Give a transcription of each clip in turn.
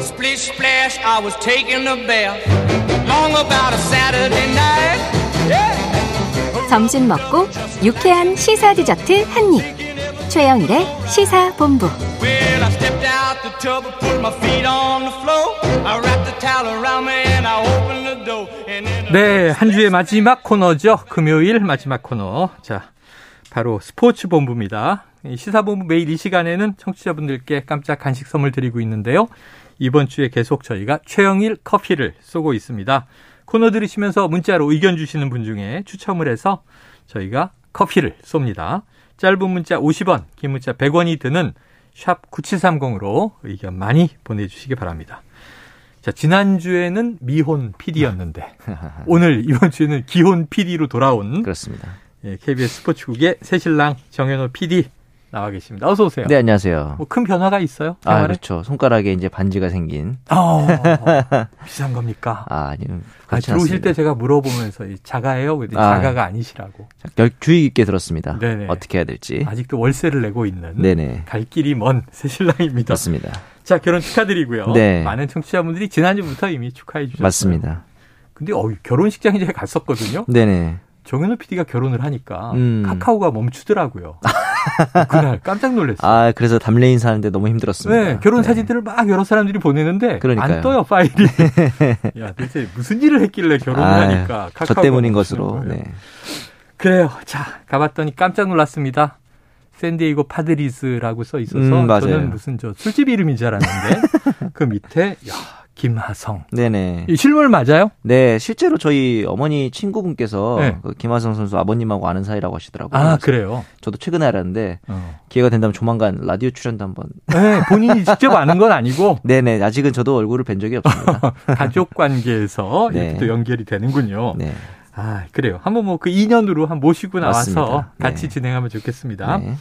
Splish splash, I was taking a bath. Long about a Saturday night. Yeah. 점심 먹고 유쾌한 시사 디저트 한 입. 최영일의 시사 본부. Well, I stepped out the tub and put my feet on the floor. I wrapped the towel around me and I opened the door. And then 네, 한 주의 마지막 코너죠. 금요일 마지막 코너. 자, 바로 스포츠 본부입니다. 이 시사본부 매일 이 시간에는 청취자분들께 깜짝 간식 선물 드리고 있는데요. 이번 주에 계속 저희가 최영일 커피를 쏘고 있습니다. 코너 들으시면서 문자로 의견 주시는 분 중에 추첨을 해서 저희가 커피를 쏩니다. 짧은 문자 50원, 긴 문자 100원이 드는 샵 9730으로 의견 많이 보내주시기 바랍니다. 자, 지난주에는 미혼 PD였는데, 오늘 이번 주에는 기혼 PD로 돌아온 그렇습니다. 예, KBS 스포츠국의 새신랑 정현호 PD 나와 계십니다. 어서 오세요. 네, 안녕하세요. 뭐 큰 변화가 있어요? 아, 생활에? 그렇죠. 손가락에 이제 반지가 생긴. 어, 비싼 겁니까? 아, 아니요. 아, 들어오실 않습니다. 때 제가 물어보면서 이 자가예요? 아. 자가가 아니시라고. 주의 깊게 들었습니다. 네네. 어떻게 해야 될지. 아직도 월세를 내고 있는 네네. 갈 길이 먼 새신랑입니다. 맞습니다. 자, 결혼 축하드리고요. 네. 많은 청취자분들이 지난주부터 이미 축하해 주셨어요. 맞습니다. 근데 어, 결혼식장에 제가 갔었거든요. 네네. 정현우 PD가 결혼을 하니까 음. 카카오가 멈추더라고요. 그날 깜짝 놀랐어요. 아, 그래서 담례 인사하는데 너무 힘들었습니다. 네, 결혼 네. 사진들을 막 여러 사람들이 보내는데 그러니까요. 안 떠요 파일이. 야, 도대체 무슨 일을 했길래 결혼을 아유, 하니까 저 때문인 것으로. 네. 그래요. 자, 가봤더니 깜짝 놀랐습니다. 샌디에이고 파드리스라고 써 있어서 음. 저는 무슨 저 술집 이름인 줄 알았는데 그 밑에 야 김하성 네네. 이 실물 맞아요? 네, 실제로 저희 어머니 친구분께서 네. 그 김하성 선수 아버님하고 아는 사이라고 하시더라고요. 아 그래요. 저도 최근에 알았는데 어. 기회가 된다면 조만간 라디오 출연도 한번. 네, 본인이 직접 아는 건 아니고 네네. 아직은 저도 얼굴을 뵌 적이 없습니다. 가족 관계에서 네. 이렇게 또 연결이 되는군요. 네. 아 그래요. 한번 뭐 그 인연으로 한 모시고 나와서 맞습니다. 같이 네. 진행하면 좋겠습니다. 네.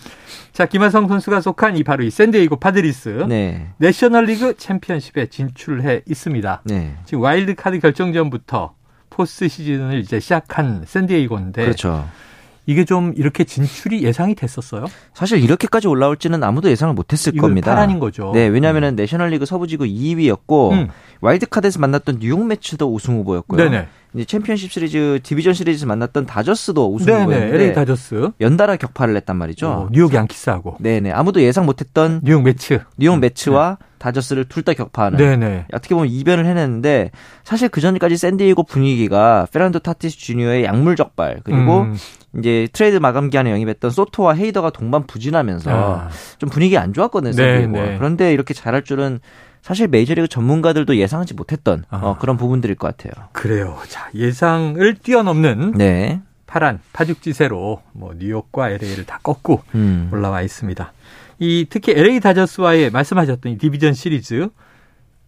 자 김하성 선수가 속한 이 바로 이 샌디에이고 파드리스 네. 내셔널리그 챔피언십에 진출해 있습니다. 네. 지금 와일드 카드 결정전부터 포스트 시즌을 이제 시작한 샌디에이고인데 그렇죠. 이게 좀 이렇게 진출이 예상이 됐었어요? 사실 이렇게까지 올라올지는 아무도 예상을 못했을 겁니다. 파란인 거죠. 네, 왜냐하면 내셔널리그 서부지구 2위였고 음. 와일드카드에서 만났던 뉴욕 메츠도 우승 후보였고요. 네네. 이제 챔피언십 시리즈 디비전 시리즈에서 만났던 다저스도 우승 네네. 후보였는데 LA 다저스. 연달아 격파해 냈단 말이죠. 어, 뉴욕 양키스하고 네네 아무도 예상 못했던 뉴욕 메츠. 뉴욕 메츠와 다저스를 둘 다 격파하는 네네. 어떻게 보면 이변을 해냈는데 사실 그 전까지 샌디에이고 분위기가 페르난도 타티스 주니어의 약물 적발 그리고 음. 이제 트레이드 마감 기한에 영입했던 소토와 헤이더가 동반 부진하면서 아. 좀 분위기 안 좋았거든요. 네, 샌디에이고가. 네. 그런데 이렇게 잘할 줄은 사실 메이저리그 전문가들도 예상하지 못했던 아. 어, 그런 부분들일 것 같아요. 그래요. 자 예상을 뛰어넘는 네. 파란 파죽지세로 뭐 뉴욕과 LA를 다 꺾고 음. 올라와 있습니다. 이 특히 LA 다저스와의 말씀하셨던 이 디비전 시리즈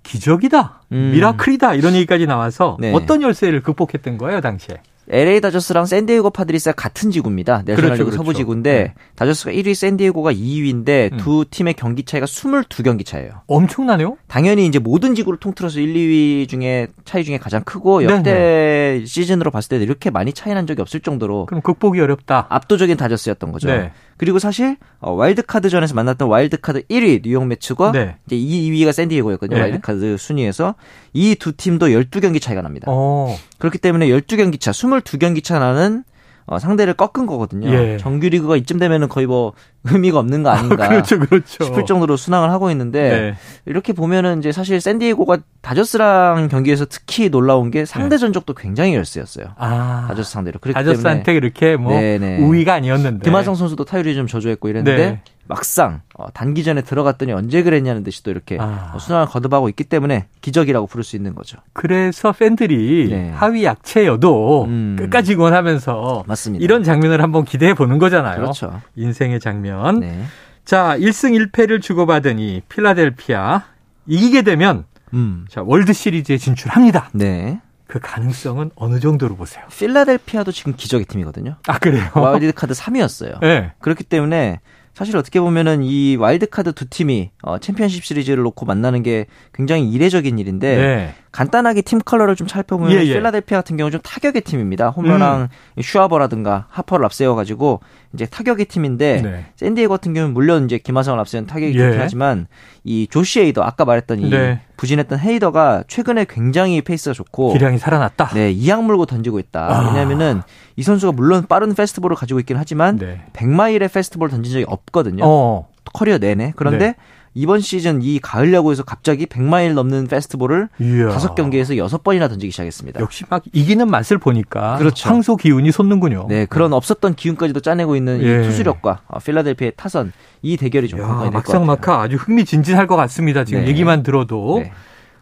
기적이다, 음. miracle이다 이런 얘기까지 나와서 네. 어떤 열세를 극복했던 거예요 당시에? LA 다저스랑 샌디에고 파드리스가 같은 지구입니다. 내셔널리그 그렇죠, 그렇죠. 서부 지구인데 네. 다저스가 1위, 샌디에고가 2위인데 음. 두 팀의 경기 차이가 22경기 차예요. 엄청나네요. 당연히 이제 모든 지구를 통틀어서 1, 2위 중에 차이 중에 가장 크고 역대 시즌으로 봤을 때도 이렇게 많이 차이 난 적이 없을 정도로 그럼 극복이 어렵다. 압도적인 다저스였던 거죠. 네. 그리고 사실 어, 와일드카드전에서 만났던 와일드카드 1위 뉴욕 메츠가 네. 이제 2, 2위가 샌디에고였거든요. 네. 와일드카드 순위에서 이 두 팀도 12경기 차이가 납니다. 어, 그렇기 때문에 12경기 차, 22경기 차 나는 어, 상대를 꺾은 거거든요. 예. 정규리그가 이쯤 되면은 거의 뭐 의미가 없는 거 아닌가 그렇죠, 그렇죠. 싶을 정도로 순항을 하고 있는데 네. 이렇게 보면은 이제 사실 샌디에고가 다저스랑 경기에서 특히 놀라운 게 상대 전적도 굉장히 열세였어요. 아, 다저스 상대로. 그렇기 다저스한테 때문에 그렇게 뭐 네네. 우위가 아니었는데. 김하성 선수도 타율이 좀 저조했고 이랬는데 네. 막상 어, 단기전에 들어갔더니 언제 그랬냐는 듯이 또 이렇게 아. 어, 순항을 거듭하고 있기 때문에 기적이라고 부를 수 있는 거죠. 그래서 팬들이 네. 하위 약체여도 음. 끝까지 응원하면서 맞습니다. 이런 장면을 한번 기대해 보는 거잖아요. 그렇죠. 인생의 장면. 네. 자, 1승 1패를 주고받으니 필라델피아 이기게 되면 음. 자, 월드 시리즈에 진출합니다. 네. 그 가능성은 어느 정도로 보세요? 필라델피아도 지금 기적의 팀이거든요. 아, 그래요? 와일드 카드 3위였어요. 네. 그렇기 때문에 사실 어떻게 보면은 이 와일드카드 두 팀이 어, 챔피언십 시리즈를 놓고 만나는 게 굉장히 이례적인 일인데 네. 간단하게 팀 컬러를 좀 살펴보면 예, 예. 필라델피아 같은 경우 좀 타격의 팀입니다. 홈런왕 음. 슈와버라든가 하퍼를 앞세워 가지고 이제 타격의 팀인데 네. 샌디에고 같은 경우는 물론 이제 김하성을 앞세운 타격이 예. 좋긴 하지만 이 조시 헤이더 아까 말했던 이 네. 부진했던 헤이더가 최근에 굉장히 페이스가 좋고 기량이 살아났다. 네, 이악 물고 던지고 있다. 아. 왜냐면은 이 선수가 물론 빠른 fastball을 가지고 있긴 하지만 네. 100마일의 fastball을 던진 적이 없거든요. 어. 커리어 내내. 그런데 네. 이번 시즌 이 가을 야구에서 갑자기 100마일 넘는 fastball을. 다섯 경기에서 여섯 번이나 던지기 시작했습니다. 역시 막 이기는 맛을 보니까 그렇죠. 황소 기운이 솟는군요. 네, 그런 없었던 기운까지도 짜내고 있는 예. 이 투수력과 어, 필라델피아의 타선 이 대결이 좀 야, 관건이 될것 막상 같아요. 막하 아주 흥미진진할 것 같습니다. 지금 네. 얘기만 들어도 네.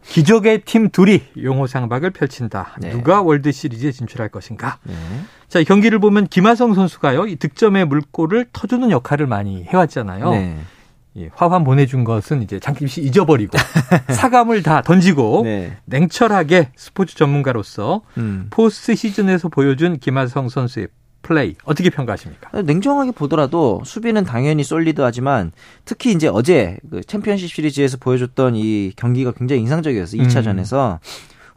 기적의 팀 둘이 용호상박을 펼친다. 네. 누가 월드 시리즈에 진출할 것인가? 네. 자, 이 경기를 보면 김하성 선수가요. 이 득점의 물꼬를 터주는 역할을 많이 해왔잖아요. 네. 이 화환 보내준 것은 이제 잠시 잊어버리고 사감을 다 던지고 네. 냉철하게 스포츠 전문가로서 음. 포스트 시즌에서 보여준 김하성 선수의 플레이 어떻게 평가하십니까? 냉정하게 보더라도 수비는 당연히 solid하지만 특히 이제 어제 그 챔피언십 시리즈에서 보여줬던 이 경기가 굉장히 인상적이었어요. 음. 2차전에서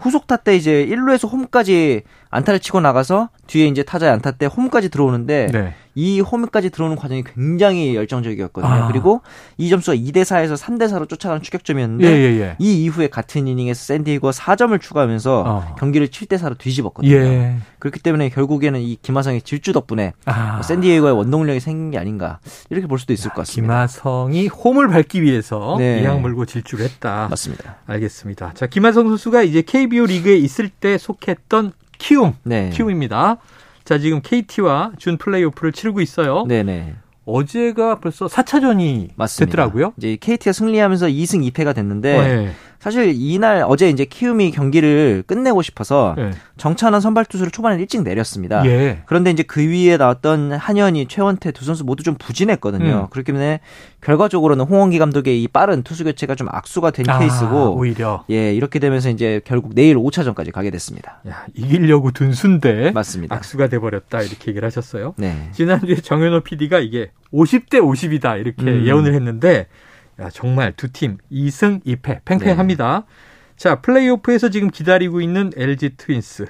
후속 타 때 이제 1루에서 홈까지 안타를 치고 나가서 뒤에 이제 타자의 안타 때 홈까지 들어오는데 네. 이 홈까지 들어오는 과정이 굉장히 열정적이었거든요. 아. 그리고 이 점수가 2대 4에서 3대 4로 쫓아가는 추격점이었는데 예, 예, 예. 이 이후에 같은 이닝에서 샌디에고가 4점을 추가하면서 어. 경기를 7대 4로 뒤집었거든요. 예. 그렇기 때문에 결국에는 이 김하성의 질주 덕분에 아. 뭐 샌디에고의 원동력이 생긴 게 아닌가 이렇게 볼 수도 있을 것 같습니다. 김하성이 홈을 밟기 위해서 네. 이악 물고 질주를 했다. 맞습니다. 알겠습니다. 자, 김하성 선수가 이제 KBO 리그에 있을 때 속했던 키움, 네. 키움입니다. 자, 지금 KT와 준 플레이오프를 치르고 있어요. 네네. 어제가 벌써 4차전이 맞습니다. 됐더라고요. 이제 KT가 승리하면서 2승 2패가 됐는데 네. 사실 이날 어제 이제 키움이 경기를 끝내고 싶어서 네. 정찬원 선발 투수를 초반에 일찍 내렸습니다. 예. 그런데 이제 그 위에 나왔던 한현희, 최원태 두 선수 모두 좀 부진했거든요. 음. 그렇기 때문에 결과적으로는 홍원기 감독의 이 빠른 투수 교체가 좀 악수가 된 아, 케이스고 오히려 예, 이렇게 되면서 이제 결국 내일 5차전까지 가게 됐습니다. 야, 이기려고 둔 순대 맞습니다. 악수가 돼 버렸다 이렇게 얘기를 하셨어요. 네. 지난주에 정현호 PD가 이게 50대 50이다 이렇게 음. 예언을 했는데 야, 정말 두 팀 2승 2패 팽팽합니다. 네. 자, 플레이오프에서 지금 기다리고 있는 LG 트윈스.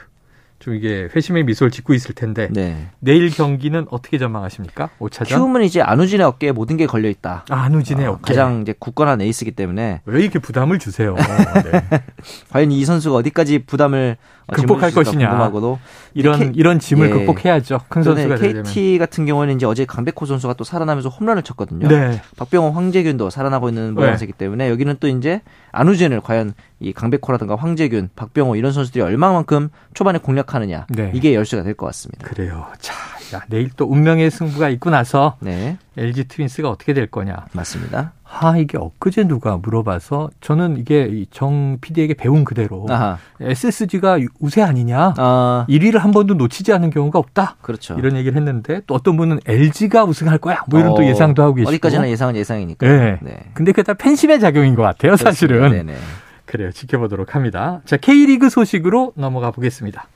좀 이게 회심의 미소를 짓고 있을 텐데 네. 내일 경기는 어떻게 전망하십니까? 5차전? 키움은 이제 안우진의 어깨에 모든 게 걸려 있다. 아, 안우진의 어, 어깨. 가장 이제 굳건한 에이스이기 때문에 왜 이렇게 부담을 주세요? 네. 과연 이 선수가 어디까지 부담을 어, 극복할 것이냐. 궁금하고도 이런 K- 이런 짐을 예. 극복해야죠. 큰 선수가 되려면. KT 같은 경우는 이제 어제 강백호 선수가 또 살아나면서 홈런을 쳤거든요. 네. 박병호, 황재균도 살아나고 있는 모양새이기 때문에 여기는 또 이제 안우진을 과연 이 강백호라든가 황재균, 박병호 이런 선수들이 얼마만큼 초반에 공략하느냐 네. 이게 열쇠가 될 것 같습니다. 그래요. 자, 야, 내일 또 운명의 승부가 있고 나서 네, LG 트윈스가 어떻게 될 거냐. 맞습니다. 아, 이게 엊그제 누가 물어봐서 저는 이게 이정 PD에게 배운 그대로 아하, SSG가 우세 아니냐. 아 1위를 한 번도 놓치지 않은 경우가 없다. 그렇죠. 이런 얘기를 했는데 또 어떤 분은 LG가 우승할 거야. 뭐 이런 또 어, 예상도 하고 계시고. 어디까지나 예상은 예상이니까. 네. 네. 근데 그게 다 팬심의 작용인 것 같아요, 사실은. 네네. 그래요. 지켜보도록 합니다. 자, K리그 소식으로 넘어가 보겠습니다.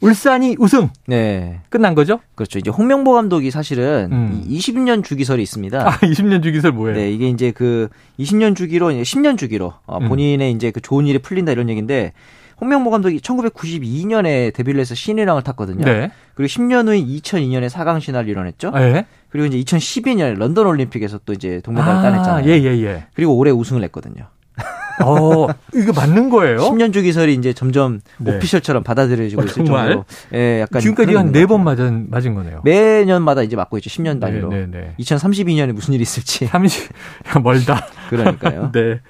울산이 우승 네. 끝난 거죠? 그렇죠. 이제 홍명보 감독이 사실은 음. 이 20년 주기설이 있습니다. 아, 20년 주기설 뭐예요? 네, 이게 이제 그 20년 주기로 이제 10년 주기로 어, 음. 본인의 이제 그 좋은 일이 풀린다 이런 얘기인데 홍명보 감독이 1992년에 데뷔를 해서 신인왕을 탔거든요. 네. 그리고 10년 후인 2002년에 4강 신화를 이뤄냈죠. 네. 그리고 이제 2012년에 런던 올림픽에서 또 이제 동메달을 따냈잖아요. 예, 예, 예. 그리고 올해 우승을 했거든요. 어, 이거 맞는 거예요? 10년 주기설이 이제 점점 네. 오피셜처럼 받아들여지고 어, 있을? 정도로 예, 약간 지금까지 한 네 번. 맞은, 맞은 거네요. 매년마다 이제 맞고 있죠. 10년 단위로. 네, 네, 네. 2032년에 무슨 일이 있을지. 30, 멀다. 그러니까요. 네.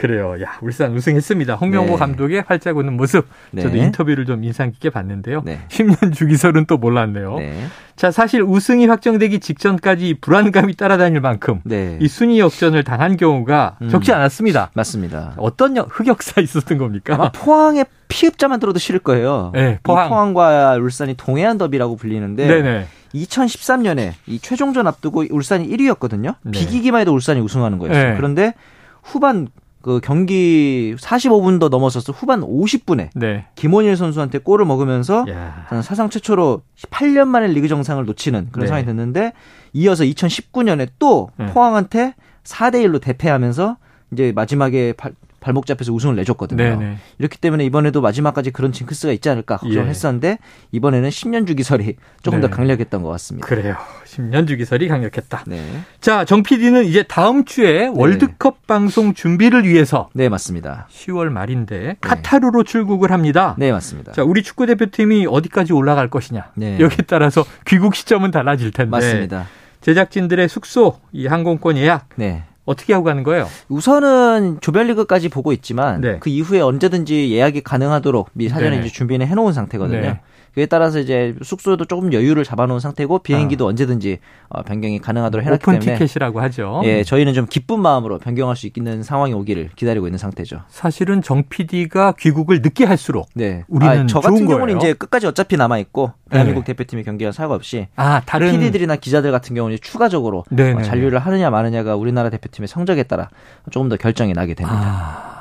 그래요. 야, 울산 우승했습니다. 홍명보 네. 감독의 활짝 웃는 모습. 네. 저도 인터뷰를 좀 인상 깊게 봤는데요. 네. 10년 주기설은 또 몰랐네요. 네. 자, 사실 우승이 확정되기 직전까지 불안감이 따라다닐 만큼 네. 이 순위 역전을 당한 경우가 음. 적지 않았습니다. 맞습니다. 어떤 역- 흑역사 있었던 겁니까? 아마 포항의 피읍자만 들어도 싫을 거예요. 포항. 포항 과 울산이 동해안 더비라고 불리는데 네네. 2013년에 이 최종전 앞두고 울산이 1위였거든요. 네. 비기기만 해도 울산이 우승하는 거였어요. 네. 그런데 후반 그 경기 45분도 넘어서서 후반 50분에 네. 김원일 선수한테 골을 먹으면서 야. 사상 최초로 8년 만에 리그 정상을 놓치는 그런 네. 상황이 됐는데 이어서 2019년에 또 네. 포항한테 4대 1로 대패하면서 이제 마지막에 발- 발목 잡혀서 우승을 내줬거든요. 네네. 이렇기 때문에 이번에도 마지막까지 그런 징크스가 있지 않을까 걱정했었는데 예. 이번에는 10년 주기설이 조금 네. 더 강력했던 것 같습니다. 그래요. 10년 주기설이 강력했다. 네. 자, 정 PD는 이제 다음 주에 네. 월드컵 방송 준비를 위해서 네, 맞습니다. 10월 말인데 카타르로 출국을 합니다. 네, 맞습니다. 자, 우리 축구 대표팀이 어디까지 올라갈 것이냐. 네. 여기에 따라서 귀국 시점은 달라질 텐데. 맞습니다. 제작진들의 숙소, 이 항공권 예약 네. 어떻게 하고 가는 거예요? 우선은 조별리그까지 보고 있지만 네. 그 이후에 언제든지 예약이 가능하도록 미 사전에 네. 이제 준비는 해놓은 상태거든요. 네. 그에 따라서 이제 숙소도 조금 여유를 잡아놓은 상태고 비행기도 아. 언제든지 어, 변경이 가능하도록 해놨기 오픈 때문에 티켓이라고 하죠. 예, 저희는 좀 기쁜 마음으로 변경할 수 있는 상황이 오기를 기다리고 있는 상태죠. 사실은 정 PD가 귀국을 늦게 할수록 네. 우리는 아, 저 같은 경우는 이제 끝까지 어차피 남아 있고 대한민국 네. 대표팀의 경기와 상관없이 아 다른 PD들이나 기자들 같은 경우는 추가적으로 어, 잔류를 하느냐 마느냐가 우리나라 대표팀의 성적에 따라 조금 더 결정이 나게 됩니다. 아.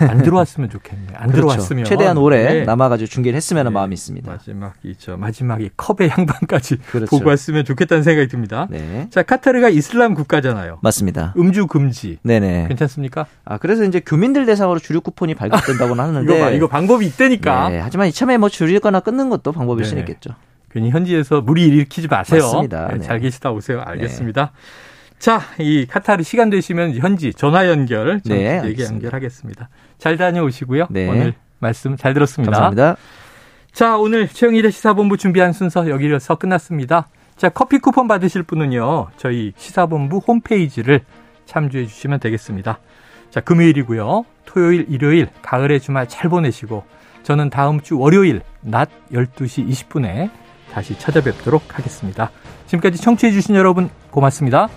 안 들어왔으면 좋겠네. 안 그렇죠. 들어왔으면 최대한 오래 네. 남아가지고 중계를 했으면 네. 마음이 있습니다. 마지막이죠. 마지막이 컵의 향방까지 그렇죠. 보고 왔으면 좋겠다는 생각이 듭니다. 네. 자 카타르가 이슬람 국가잖아요. 맞습니다. 음주 금지. 네네. 괜찮습니까? 아 그래서 이제 교민들 대상으로 주류 쿠폰이 발급된다고는 하는데 이거, 이거 방법이 있다니까. 네. 하지만 이참에 뭐 줄이거나 끊는 것도 방법일 수 있겠죠. 괜히 현지에서 무리 일으키지 마세요. 맞습니다. 네, 잘 계시다 오세요. 알겠습니다. 자, 이 카타르 시간 되시면 현지 전화 연결 좀 네, 얘기 연결하겠습니다. 잘 다녀오시고요. 네. 오늘 말씀 잘 들었습니다. 감사합니다. 자, 오늘 최영일의 시사본부 준비한 순서 여기서 끝났습니다. 자, 커피 쿠폰 받으실 분은요. 저희 시사본부 홈페이지를 참조해 주시면 되겠습니다. 자, 금요일이고요. 토요일, 일요일, 가을의 주말 잘 보내시고 저는 다음 주 월요일 낮 12시 20분에 다시 찾아뵙도록 하겠습니다. 지금까지 청취해 주신 여러분 고맙습니다.